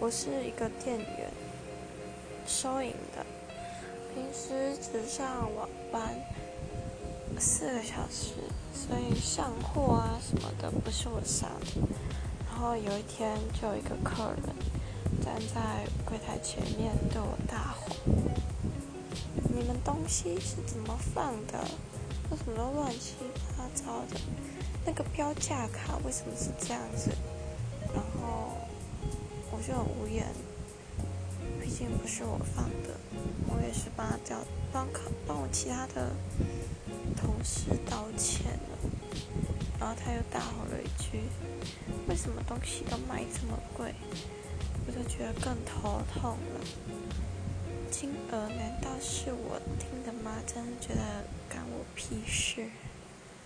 我是一个店员，收银的，平时只上晚班四个小时，所以上货啊什么的不是我上。然后有一天就有一个客人站在柜台前面对我大吼：“你们东西是怎么放的？为什么都乱七八糟的？那个标价卡为什么是这样子？”我就很无言，毕竟不是我放的，我也是帮他叫帮靠帮我其他的同事道歉了。然后他又大吼了一句：“为什么东西都卖这么贵？”我就觉得更头痛了。金额难道是我定的吗？真的觉得干我屁事。